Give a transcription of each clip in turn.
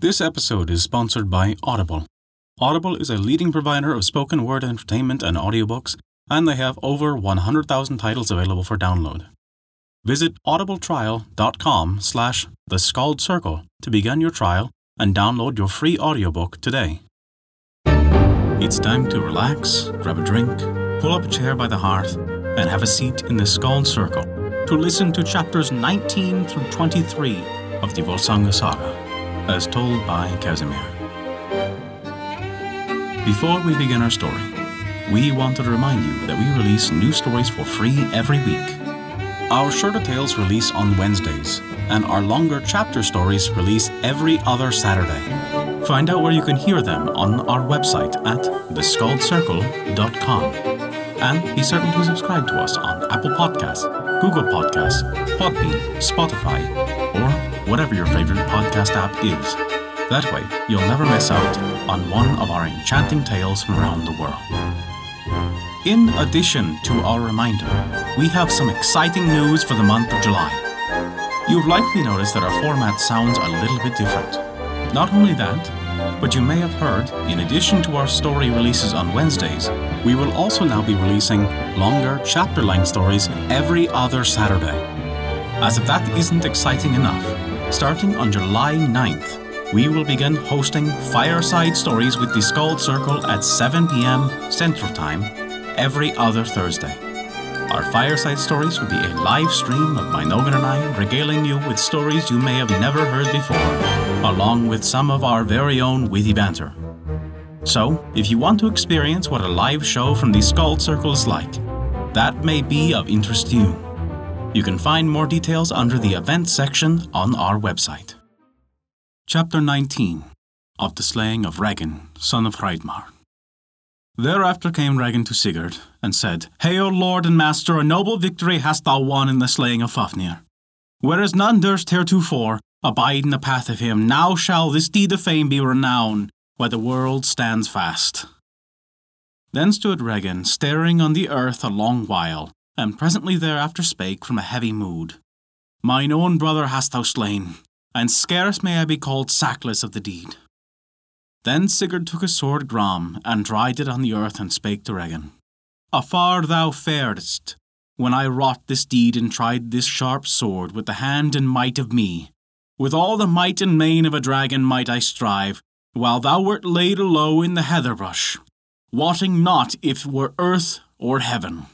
This episode is sponsored by Audible. Audible is a leading provider of spoken word entertainment and audiobooks, and they have over 100,000 titles available for download. Visit audibletrial.com slash the Skald Circle to begin your trial and download your free audiobook today. It's time to relax, grab a drink, pull up a chair by the hearth, and have a seat in the Skald Circle to listen to chapters 19 through 23 of the Volsunga Saga, as told by Casimir. Before we begin our story, we wanted to remind you that we release new stories for free every week. Our shorter tales release on Wednesdays, and our longer chapter stories release every other Saturday. Find out where you can hear them on our website at theskaldscircle.com. And be certain to subscribe to us on Apple Podcasts, Google Podcasts, Podbean, Spotify, or whatever your favorite podcast app is. That way, you'll never miss out on one of our enchanting tales from around the world. In addition to our reminder, we have some exciting news for the month of July. You've likely noticed that our format sounds a little bit different. Not only that, but you may have heard, in addition to our story releases on Wednesdays, we will also now be releasing longer chapter length stories every other Saturday. As if that isn't exciting enough, starting on July 9th, we will begin hosting fireside stories with the Skald Circle at 7 pm Central Time every other Thursday. Our fireside stories will be a live stream of Minogan and I regaling you with stories you may have never heard before, along with some of our very own witty banter. So, if you want to experience what a live show from the Skald Circle is like, that may be of interest to you. You can find more details under the events section on our website. Chapter 19 of the Slaying of Regin, son of Hreidmar. Thereafter came Regin to Sigurd, and said, Hail, Lord and Master, a noble victory hast thou won in the slaying of Fafnir. Whereas none durst heretofore abide in the path of him, now shall this deed of fame be renowned, where the world stands fast. Then stood Regin, staring on the earth a long while, and presently thereafter spake from a heavy mood. Mine own brother hast thou slain, and scarce may I be called sackless of the deed. Then Sigurd took his sword Gram, and dried it on the earth, and spake to Regin. Afar thou faredst, when I wrought this deed and tried this sharp sword with the hand and might of me. With all the might and main of a dragon might I strive, while thou wert laid low in the heather brush, wotting not if were earth or heaven.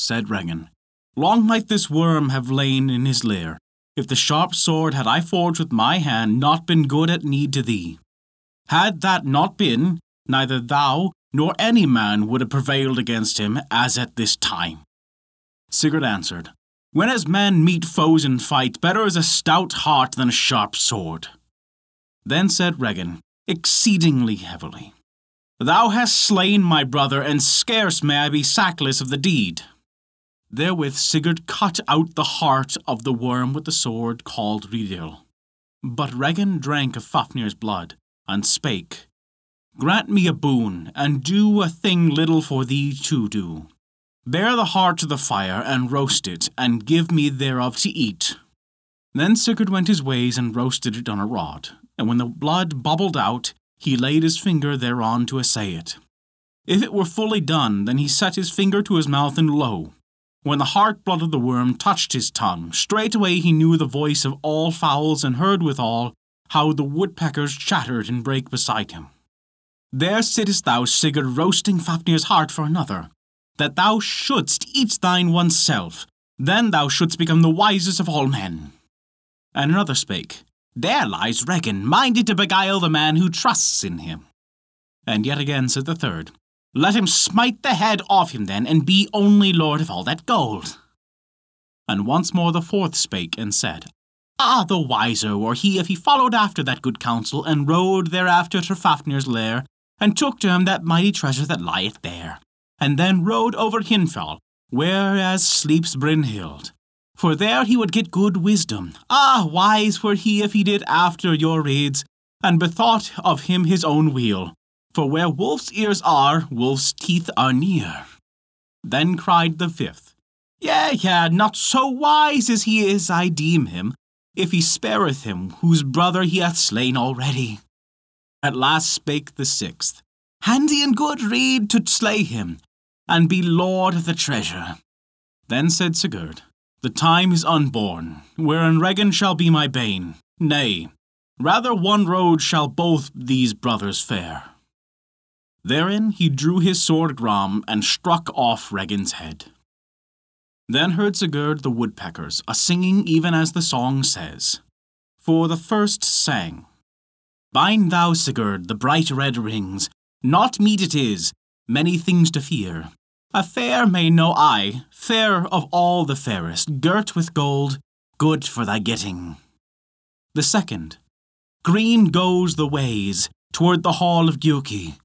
Said Regin, Long might this worm have lain in his lair, if the sharp sword had I forged with my hand not been good at need to thee. Had that not been, neither thou nor any man would have prevailed against him as at this time. Sigurd answered, When as men meet foes in fight, better is a stout heart than a sharp sword. Then said Regin, exceedingly heavily, Thou hast slain my brother, and scarce may I be sackless of the deed. Therewith Sigurd cut out the heart of the worm with the sword called Ridil. But Regin drank of Fafnir's blood, and spake, Grant me a boon, and do a thing little for thee to do. Bear the heart to the fire, and roast it, and give me thereof to eat. Then Sigurd went his ways and roasted it on a rod, and when the blood bubbled out, he laid his finger thereon to assay it. If it were fully done, then he set his finger to his mouth, and lo! When the heart blood of the worm touched his tongue, straightway he knew the voice of all fowls, and heard withal how the woodpeckers chattered and brake beside him. There sittest thou, Sigurd, roasting Fafnir's heart for another, that thou shouldst eat thine oneself, then thou shouldst become the wisest of all men. And another spake, There lies Regin, minded to beguile the man who trusts in him. And yet again said the third, Let him smite the head off him then, and be only lord of all that gold. And once more the fourth spake and said, Ah, the wiser were he if he followed after that good counsel, and rode thereafter to Fafnir's lair, and took to him that mighty treasure that lieth there, and then rode over Hindfell, whereas sleeps Brynhild. For there he would get good wisdom. Ah, wise were he if he did after your raids, and bethought of him his own weal. For where wolf's ears are, wolf's teeth are near. Then cried the fifth, Yea, yea, not so wise as he is, I deem him, if he spareth him whose brother he hath slain already. At last spake the sixth, Handy and good rede to slay him, and be lord of the treasure. Then said Sigurd, The time is unborn, wherein Regin shall be my bane. Nay, rather one road shall both these brothers fare. Therein he drew his sword Gram and struck off Regin's head. Then heard Sigurd the woodpeckers a singing even as the song says. For the first sang, Bind thou, Sigurd, the bright red rings, not meet it is, many things to fear. A fair may know I, fair of all the fairest, girt with gold, good for thy getting. The second, green goes the ways toward the hall of Giuki,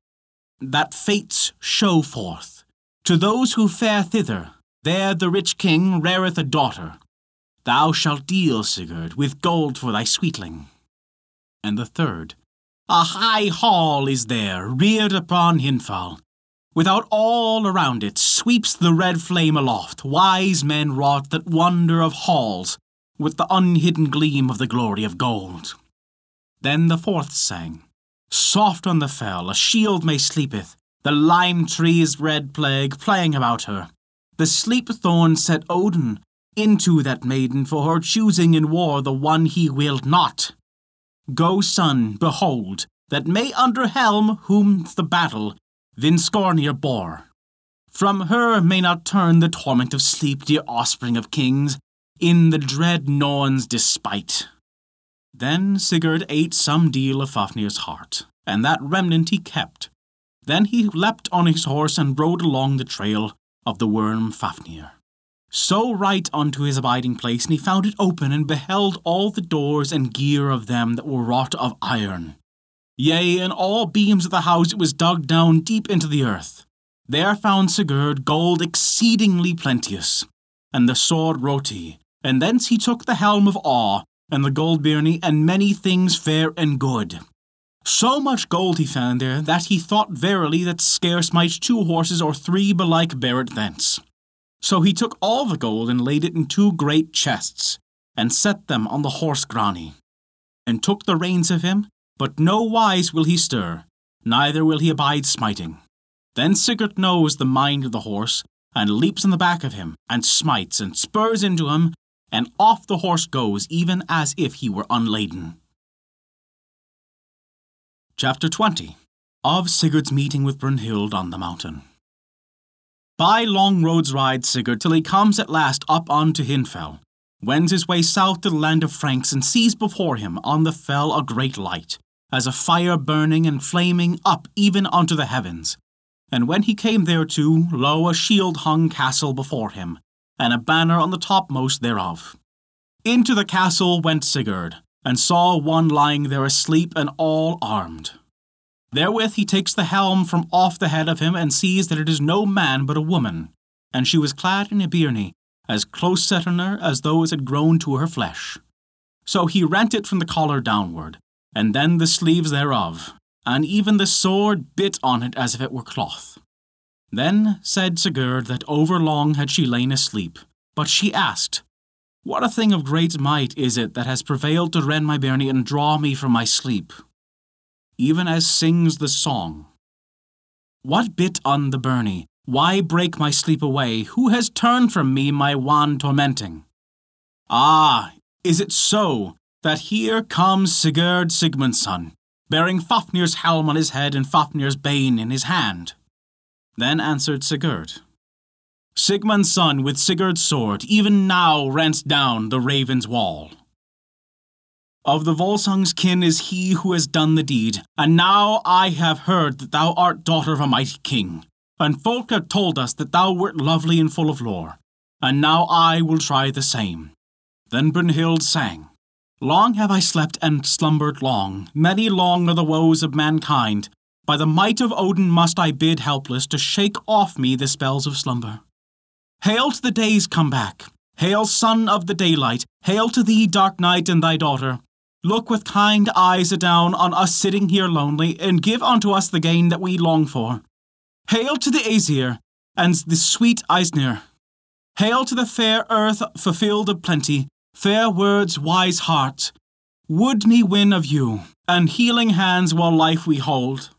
that fates show forth. To those who fare thither, there the rich king reareth a daughter. Thou shalt deal, Sigurd, with gold for thy sweetling. And the third, a high hall is there, reared upon Hindfell. Without all around it sweeps the red flame aloft, wise men wrought that wonder of halls, with the unhidden gleam of the glory of gold. Then the fourth sang, Soft on the fell a shield may sleepeth, the lime tree's red plague playing about her. The sleep thorn set Odin into that maiden for her choosing in war the one he willed not. Go, son, behold, that may under helm whom the battle Vingskornir bore. From her may not turn the torment of sleep, dear offspring of kings, in the dread Norn's despite. Then Sigurd ate some deal of Fafnir's heart, and that remnant he kept. Then he leapt on his horse and rode along the trail of the worm Fafnir so right unto his abiding place, and he found it open, and beheld all the doors and gear of them that were wrought of iron. Yea, and all beams of the house it was dug down deep into the earth. There found Sigurd gold exceedingly plenteous, and the sword Hrotti, and thence he took the helm of awe, and the gold byrnie, and many things fair and good. So much gold he found there that he thought verily that scarce might two horses or three belike bear it thence. So he took all the gold and laid it in two great chests, and set them on the horse Grani, and took the reins of him, but no wise will he stir, neither will he abide smiting. Then Sigurd knows the mind of the horse, and leaps on the back of him, and smites, and spurs into him, and off the horse goes, even as if he were unladen. Chapter 20 Of Sigurd's meeting with Brunhild on the mountain. By long roads rides Sigurd till he comes at last up unto Hindfell, wends his way south to the land of Franks, and sees before him on the fell a great light, as a fire burning and flaming up even unto the heavens. And when he came thereto, lo, a shield hung castle before him, and a banner on the topmost thereof. Into the castle went Sigurd, and saw one lying there asleep and all armed. Therewith he takes the helm from off the head of him, and sees that it is no man but a woman, and she was clad in a byrnie, as close set on her as though it had grown to her flesh. So he rent it from the collar downward, and then the sleeves thereof, and even the sword bit on it as if it were cloth. Then said Sigurd that overlong had she lain asleep, but she asked, What a thing of great might is it that has prevailed to rend my byrnie and draw me from my sleep? even as sings the song. What bit on the byrnie? Why break my sleep away? Who has turned from me my wan tormenting? Ah, is it so that here comes Sigurd Sigmundsson, bearing Fafnir's helm on his head and Fafnir's bane in his hand? Then answered Sigurd. Sigmund's son with Sigurd's sword even now rents down the raven's wall. Of the Volsung's kin is he who has done the deed, and now I have heard that thou art daughter of a mighty king. And folk have told us that thou wert lovely and full of lore, and now I will try the same. Then Brunhild sang, Long have I slept and slumbered long, many long are the woes of mankind. By the might of Odin must I bid helpless to shake off me the spells of slumber. Hail to the days come back! Hail, son of the daylight! Hail to thee, dark night, and thy daughter! Look with kind eyes adown on us sitting here lonely, and give unto us the gain that we long for. Hail to the Aesir and the sweet Eisnir. Hail to the fair earth fulfilled of plenty, Fair words, wise heart, would me win of you, and healing hands while life we hold.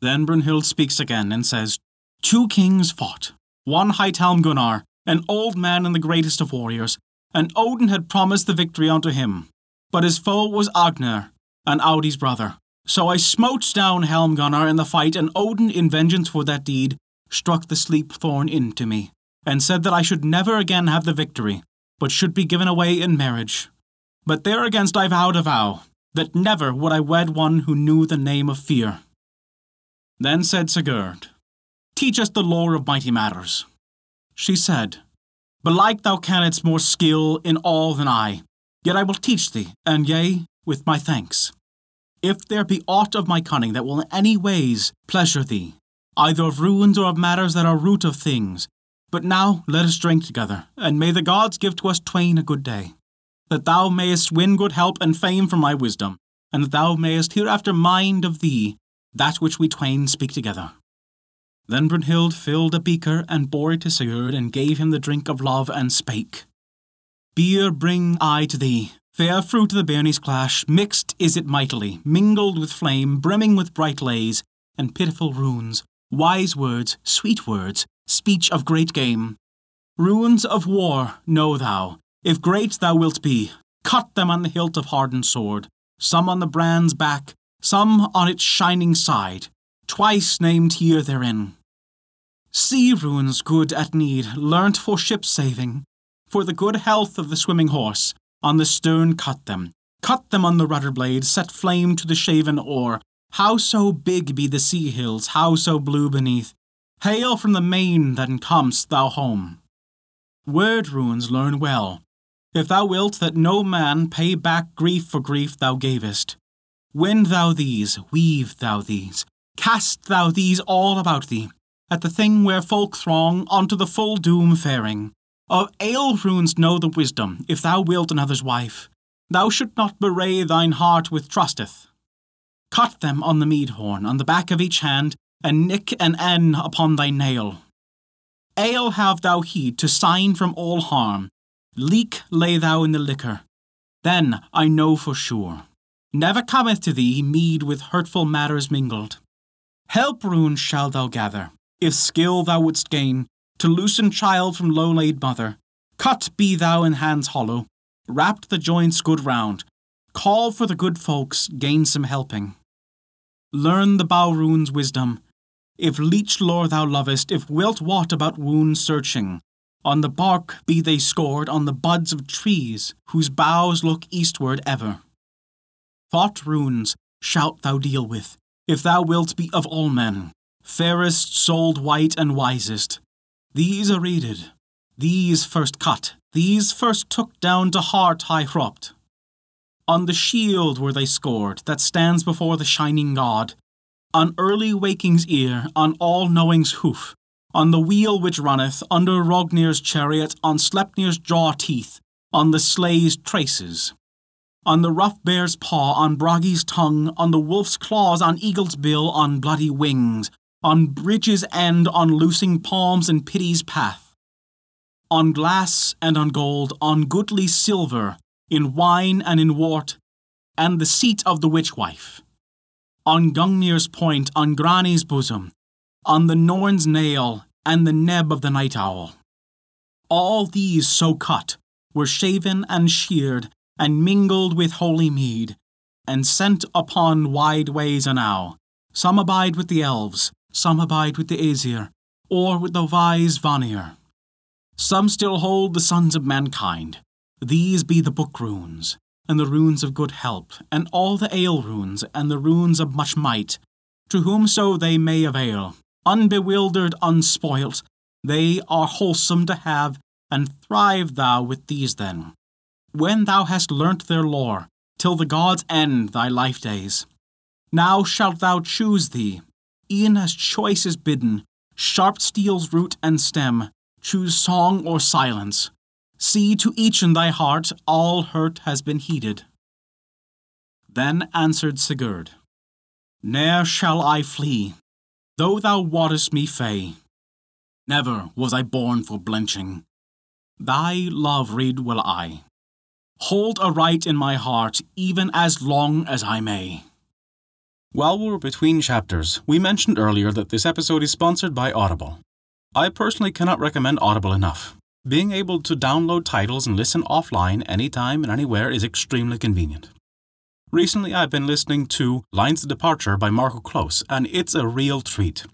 Then Brunhild speaks again and says, Two kings fought, one hight Helm Gunnar, an old man and the greatest of warriors, and Odin had promised the victory unto him. But his foe was Agnar, and Audi's brother. So I smote down Helm Gunnar in the fight, and Odin, in vengeance for that deed, struck the sleep thorn into me, and said that I should never again have the victory, but should be given away in marriage. But thereagainst I vowed a vow, that never would I wed one who knew the name of fear. Then said Sigurd, Teach us the lore of mighty matters. She said, Belike thou canst more skill in all than I, yet I will teach thee, and yea, with my thanks. If there be aught of my cunning that will in any ways pleasure thee, either of runes or of matters that are root of things, but now let us drink together, and may the gods give to us twain a good day, that thou mayest win good help and fame from my wisdom, and that thou mayest hereafter mind of thee that which we twain speak together. Then Brunhild filled a beaker and bore it to Sigurd, and gave him the drink of love, and spake. Beer bring I to thee, fair fruit of the byrnie's clash, mixed is it mightily, mingled with flame, brimming with bright lays, and pitiful runes, wise words, sweet words, speech of great game. Runes of war, know thou, if great thou wilt be, cut them on the hilt of hardened sword, some on the brand's back, some on its shining side, twice named here therein. Sea runes good at need, learnt for ship saving, for the good health of the swimming horse, on the stern cut them, cut them on the rudder blade, set flame to the shaven oar. How so big be the sea hills, how so blue beneath, Hail from the main, then comest thou home. Word runes learn well, if thou wilt that no man pay back grief for grief thou gavest. Win thou these, weave thou these, cast thou these all about thee, at the thing where folk throng unto the full doom faring. Of ale runes know the wisdom, if thou wilt another's wife. Thou should not bewray thine heart with trusteth. Cut them on the mead horn, on the back of each hand, and nick an N upon thy nail. Ale have thou heed to sign from all harm, leak lay thou in the liquor. Then I know for sure. Never cometh to thee mead with hurtful matters mingled. Help rune shalt thou gather, if skill thou wouldst gain, to loosen child from low laid mother. Cut be thou in hands hollow, wrapped the joints good round. Call for the good folks, gain some helping. Learn the bow rune's wisdom, if leech lore thou lovest, if wilt wot about wound searching, on the bark be they scored on the buds of trees, whose boughs look eastward ever. Thought runes shalt thou deal with, if thou wilt be of all men, fairest souled white and wisest. These are readed, these first cut, these first took down to heart high Hropt. On the shield were they scored, that stands before the shining God, on early waking's ear, on all knowing's hoof, on the wheel which runneth, under Rognir's chariot, on Sleipnir's jaw teeth, on the sleigh's traces, on the rough bear's paw, on Bragi's tongue, on the wolf's claws, on eagle's bill, on bloody wings, on bridge's end, on loosing palms and pity's path, on glass and on gold, on goodly silver, in wine and in wort, and the seat of the witch wife on Gungnir's point, on Grani's bosom, on the Norn's nail, and the neb of the night owl. All these so cut were shaven and sheared, and mingled with holy mead, and sent upon wide ways enow. Some abide with the elves, some abide with the Aesir, or with the wise Vanir. Some still hold the sons of mankind. These be the book runes and the runes of good help, and all the ale runes, and the runes of much might, to whomso they may avail. Unbewildered, unspoilt, they are wholesome to have, and thrive thou with these then. When thou hast learnt their lore, till the gods end thy life days. Now shalt thou choose thee, e'en as choice is bidden, sharp steel's root and stem, choose song or silence, See to each in thy heart all hurt has been heeded. Then answered Sigurd, Ne'er shall I flee, though thou wottest me fey. Never was I born for blenching. Thy love read will I, hold aright in my heart even as long as I may. While we were between chapters, we mentioned earlier that this episode is sponsored by Audible. I personally cannot recommend Audible enough. Being able to download titles and listen offline anytime and anywhere is extremely convenient. Recently, I've been listening to Lines of Departure by Marko Kloos, and it's a real treat.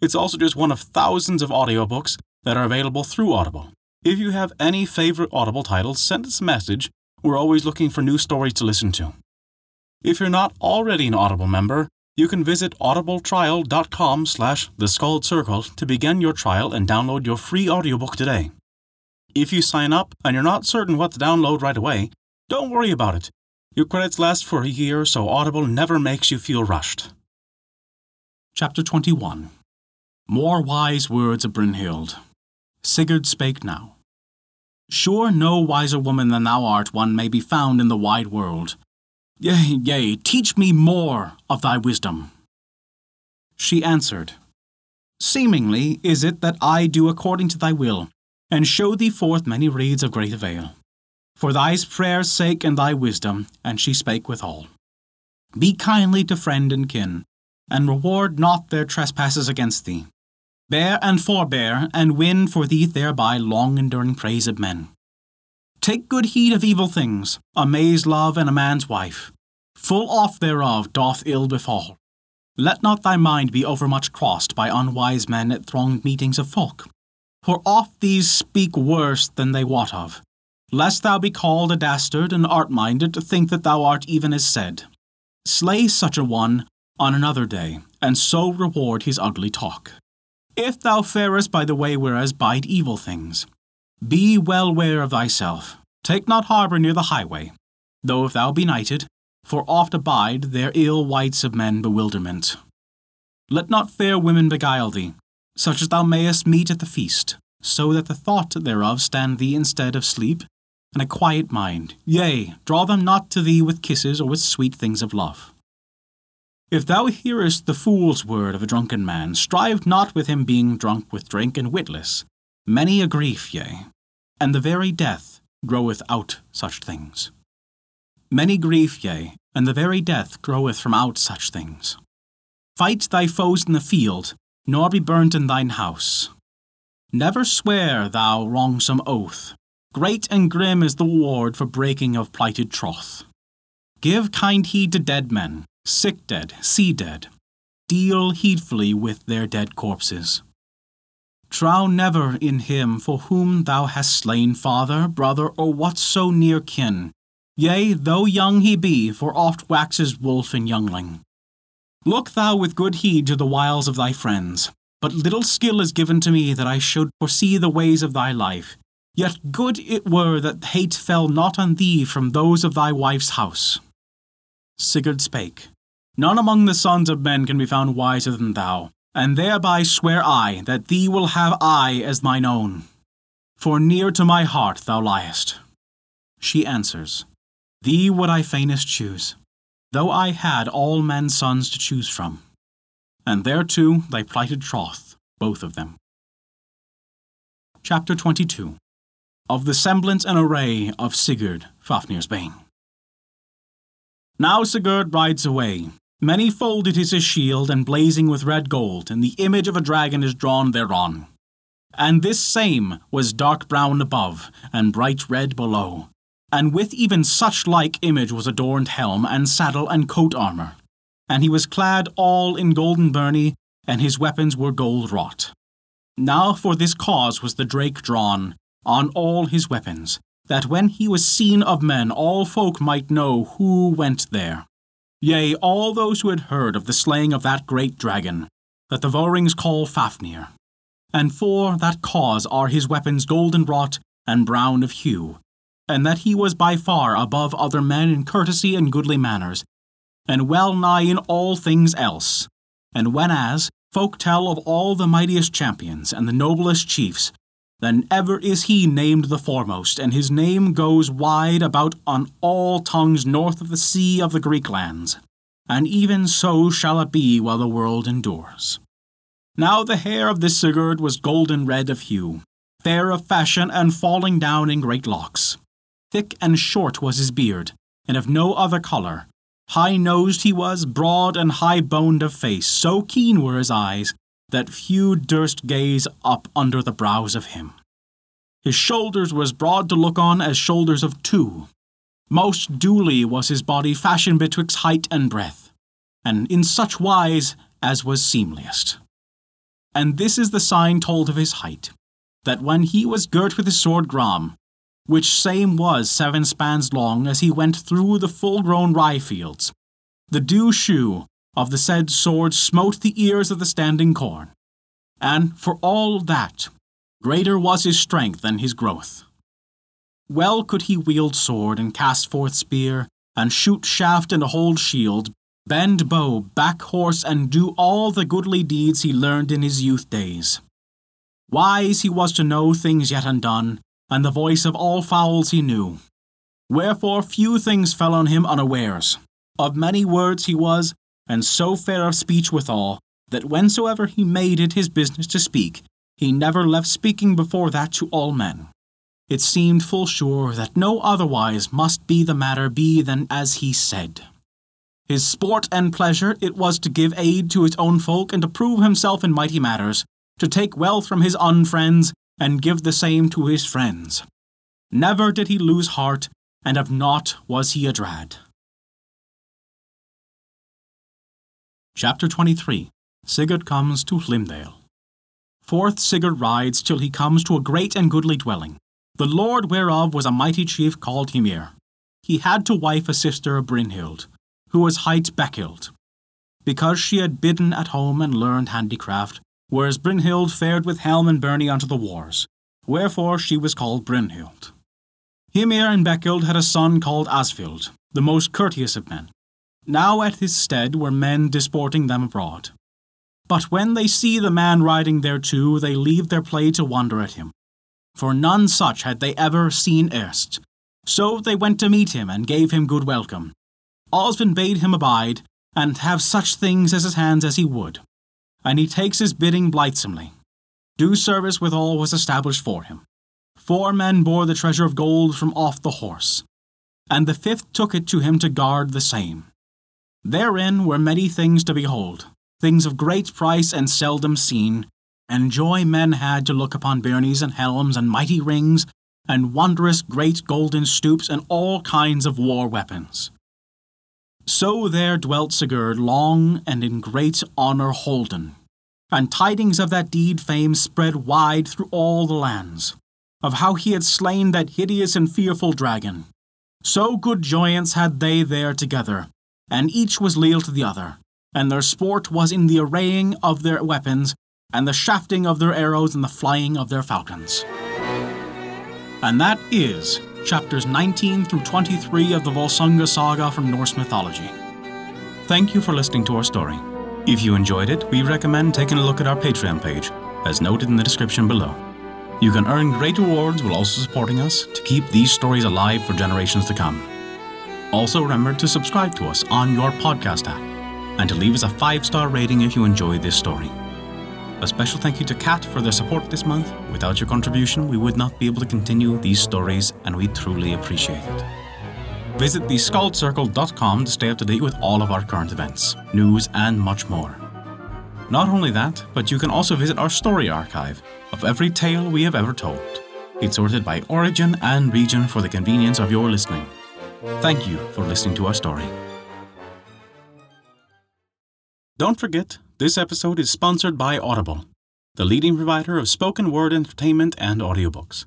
It's also just one of thousands of audiobooks that are available through Audible. If you have any favorite Audible titles, send us a message. We're always looking for new stories to listen to. If you're not already an Audible member, you can visit audibletrial.com slash the Skald Circle to begin your trial and download your free audiobook today. If you sign up and you're not certain what to download right away, don't worry about it. Your credits last for a year, so Audible never makes you feel rushed. Chapter 21 More Wise Words of Brynhild. Sigurd spake now. Sure, no wiser woman than thou art one may be found in the wide world. Yea, yea, teach me more of thy wisdom. She answered, Seemingly is it that I do according to thy will, and show thee forth many redes of great avail. For thy prayer's sake and thy wisdom, and she spake withal. Be kindly to friend and kin, and reward not their trespasses against thee. Bear and forbear, and win for thee thereby long enduring praise of men. Take good heed of evil things, amaze love and a man's wife. Full oft thereof doth ill befall. Let not thy mind be overmuch crossed by unwise men at thronged meetings of folk. For oft these speak worse than they wot of, lest thou be called a dastard and art minded to think that thou art even as said. Slay such a one on another day, and so reward his ugly talk. If thou farest by the way whereas bide evil things, be well ware of thyself. Take not harbour near the highway, though if thou be knighted, for oft abide there ill wights of men bewilderment. Let not fair women beguile thee, such as thou mayest meet at the feast, so that the thought thereof stand thee instead of sleep, and a quiet mind. Yea, draw them not to thee with kisses or with sweet things of love. If thou hearest the fool's word of a drunken man, strive not with him being drunk with drink and witless. Many a grief, yea, and the very death groweth out such things. Many grief, yea, and the very death groweth from out such things. Fight thy foes in the field, nor be burnt in thine house. Never swear thou wrongsome oath. Great and grim is the reward for breaking of plighted troth. Give kind heed to dead men, sick dead, sea dead. Deal heedfully with their dead corpses. Trow never in him for whom thou hast slain father, brother, or whatso near kin. Yea, though young he be, for oft waxes wolf in youngling. Look thou with good heed to the wiles of thy friends. But little skill is given to me that I should foresee the ways of thy life. Yet good it were that hate fell not on thee from those of thy wife's house. Sigurd spake, None among the sons of men can be found wiser than thou and thereby swear I that thee will have I as mine own. For near to my heart thou liest. She answers, Thee would I fainest choose, though I had all men's sons to choose from, and thereto thy plighted troth, both of them. Chapter 22 Of the Semblance and Array of Sigurd, Fafnir's Bane. Now Sigurd rides away, Many folded is his shield, and blazing with red gold, and the image of a dragon is drawn thereon. And this same was dark brown above, and bright red below. And with even such like image was adorned helm, and saddle, and coat armour. And he was clad all in golden byrnie, and his weapons were gold wrought. Now for this cause was the drake drawn on all his weapons, that when he was seen of men all folk might know who went there. Yea, all those who had heard of the slaying of that great dragon, that the Vaerings call Fafnir. And for that cause are his weapons golden wrought and brown of hue, and that he was by far above other men in courtesy and goodly manners, and well nigh in all things else. And whenas folk tell of all the mightiest champions and the noblest chiefs, then ever is he named the foremost, and his name goes wide about on all tongues north of the sea of the Greek lands. And even so shall it be while the world endures. Now the hair of this Sigurd was golden red of hue, fair of fashion, and falling down in great locks. Thick and short was his beard, and of no other colour. High nosed he was, broad and high boned of face, so keen were his eyes that few durst gaze up under the brows of him. His shoulders were as broad to look on as shoulders of two. Most duly was his body fashioned betwixt height and breadth, and in such wise as was seemliest. And this is the sign told of his height, that when he was girt with his sword Gram, which same was seven spans long as he went through the full grown rye fields, the dew shoe of the said sword smote the ears of the standing corn, and for all that, greater was his strength than his growth. Well could he wield sword and cast forth spear, and shoot shaft and hold shield, bend bow, back horse, and do all the goodly deeds he learned in his youth days. Wise he was to know things yet undone, and the voice of all fowls he knew. Wherefore few things fell on him unawares. Of many words he was, and so fair of speech withal, that whensoever he made it his business to speak, he never left speaking before that to all men it seemed full sure that no otherwise must be the matter be than as he said. His sport and pleasure it was to give aid to his own folk and to prove himself in mighty matters, to take wealth from his unfriends and give the same to his friends. Never did he lose heart, and of naught was he adrad. Chapter 23 Sigurd comes to Hlymdale. Forth Sigurd rides till he comes to a great and goodly dwelling the lord whereof was a mighty chief called Heimir. He had to wife a sister of Brynhild, who was hight Bekkhild, because she had bidden at home and learned handicraft, whereas Brynhild fared with helm and byrnie unto the wars, wherefore she was called Brynhild. Heimir and Bekkhild had a son called Alswid, the most courteous of men. Now at his stead were men disporting them abroad. But when they see the man riding thereto, they leave their play to wonder at him for none such had they ever seen erst. So they went to meet him and gave him good welcome. Osmond bade him abide, and have such things as his hands as he would. And he takes his bidding blithesomely. Due service withal was established for him. Four men bore the treasure of gold from off the horse, and the fifth took it to him to guard the same. Therein were many things to behold, things of great price and seldom seen, and joy men had to look upon byrnies and helms and mighty rings, and wondrous great golden stoups and all kinds of war weapons. So there dwelt Sigurd long and in great honour holden, and tidings of that deed fame spread wide through all the lands, of how he had slain that hideous and fearful dragon. So good joyance had they there together, and each was leal to the other, and their sport was in the arraying of their weapons and the shafting of their arrows and the flying of their falcons. And that is chapters 19 through 23 of the Volsunga saga from Norse mythology. Thank you for listening to our story. If you enjoyed it, we recommend taking a look at our Patreon page, as noted in the description below. You can earn great rewards while also supporting us to keep these stories alive for generations to come. Also, remember to subscribe to us on your podcast app and to leave us a five star rating if you enjoyed this story. A special thank you to Kat for their support this month. Without your contribution, we would not be able to continue these stories, and we truly appreciate it. Visit theskaldscircle.com to stay up to date with all of our current events, news, and much more. Not only that, but you can also visit our story archive of every tale we have ever told. It's sorted by origin and region for the convenience of your listening. Thank you for listening to our story. Don't forget this episode is sponsored by Audible, the leading provider of spoken word entertainment and audiobooks.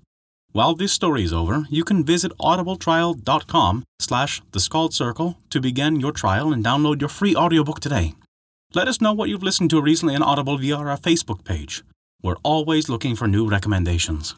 While this story is over, you can visit audibletrial.com slash the Skald Circle to begin your trial and download your free audiobook today. Let us know what you've listened to recently on Audible via our Facebook page. We're always looking for new recommendations.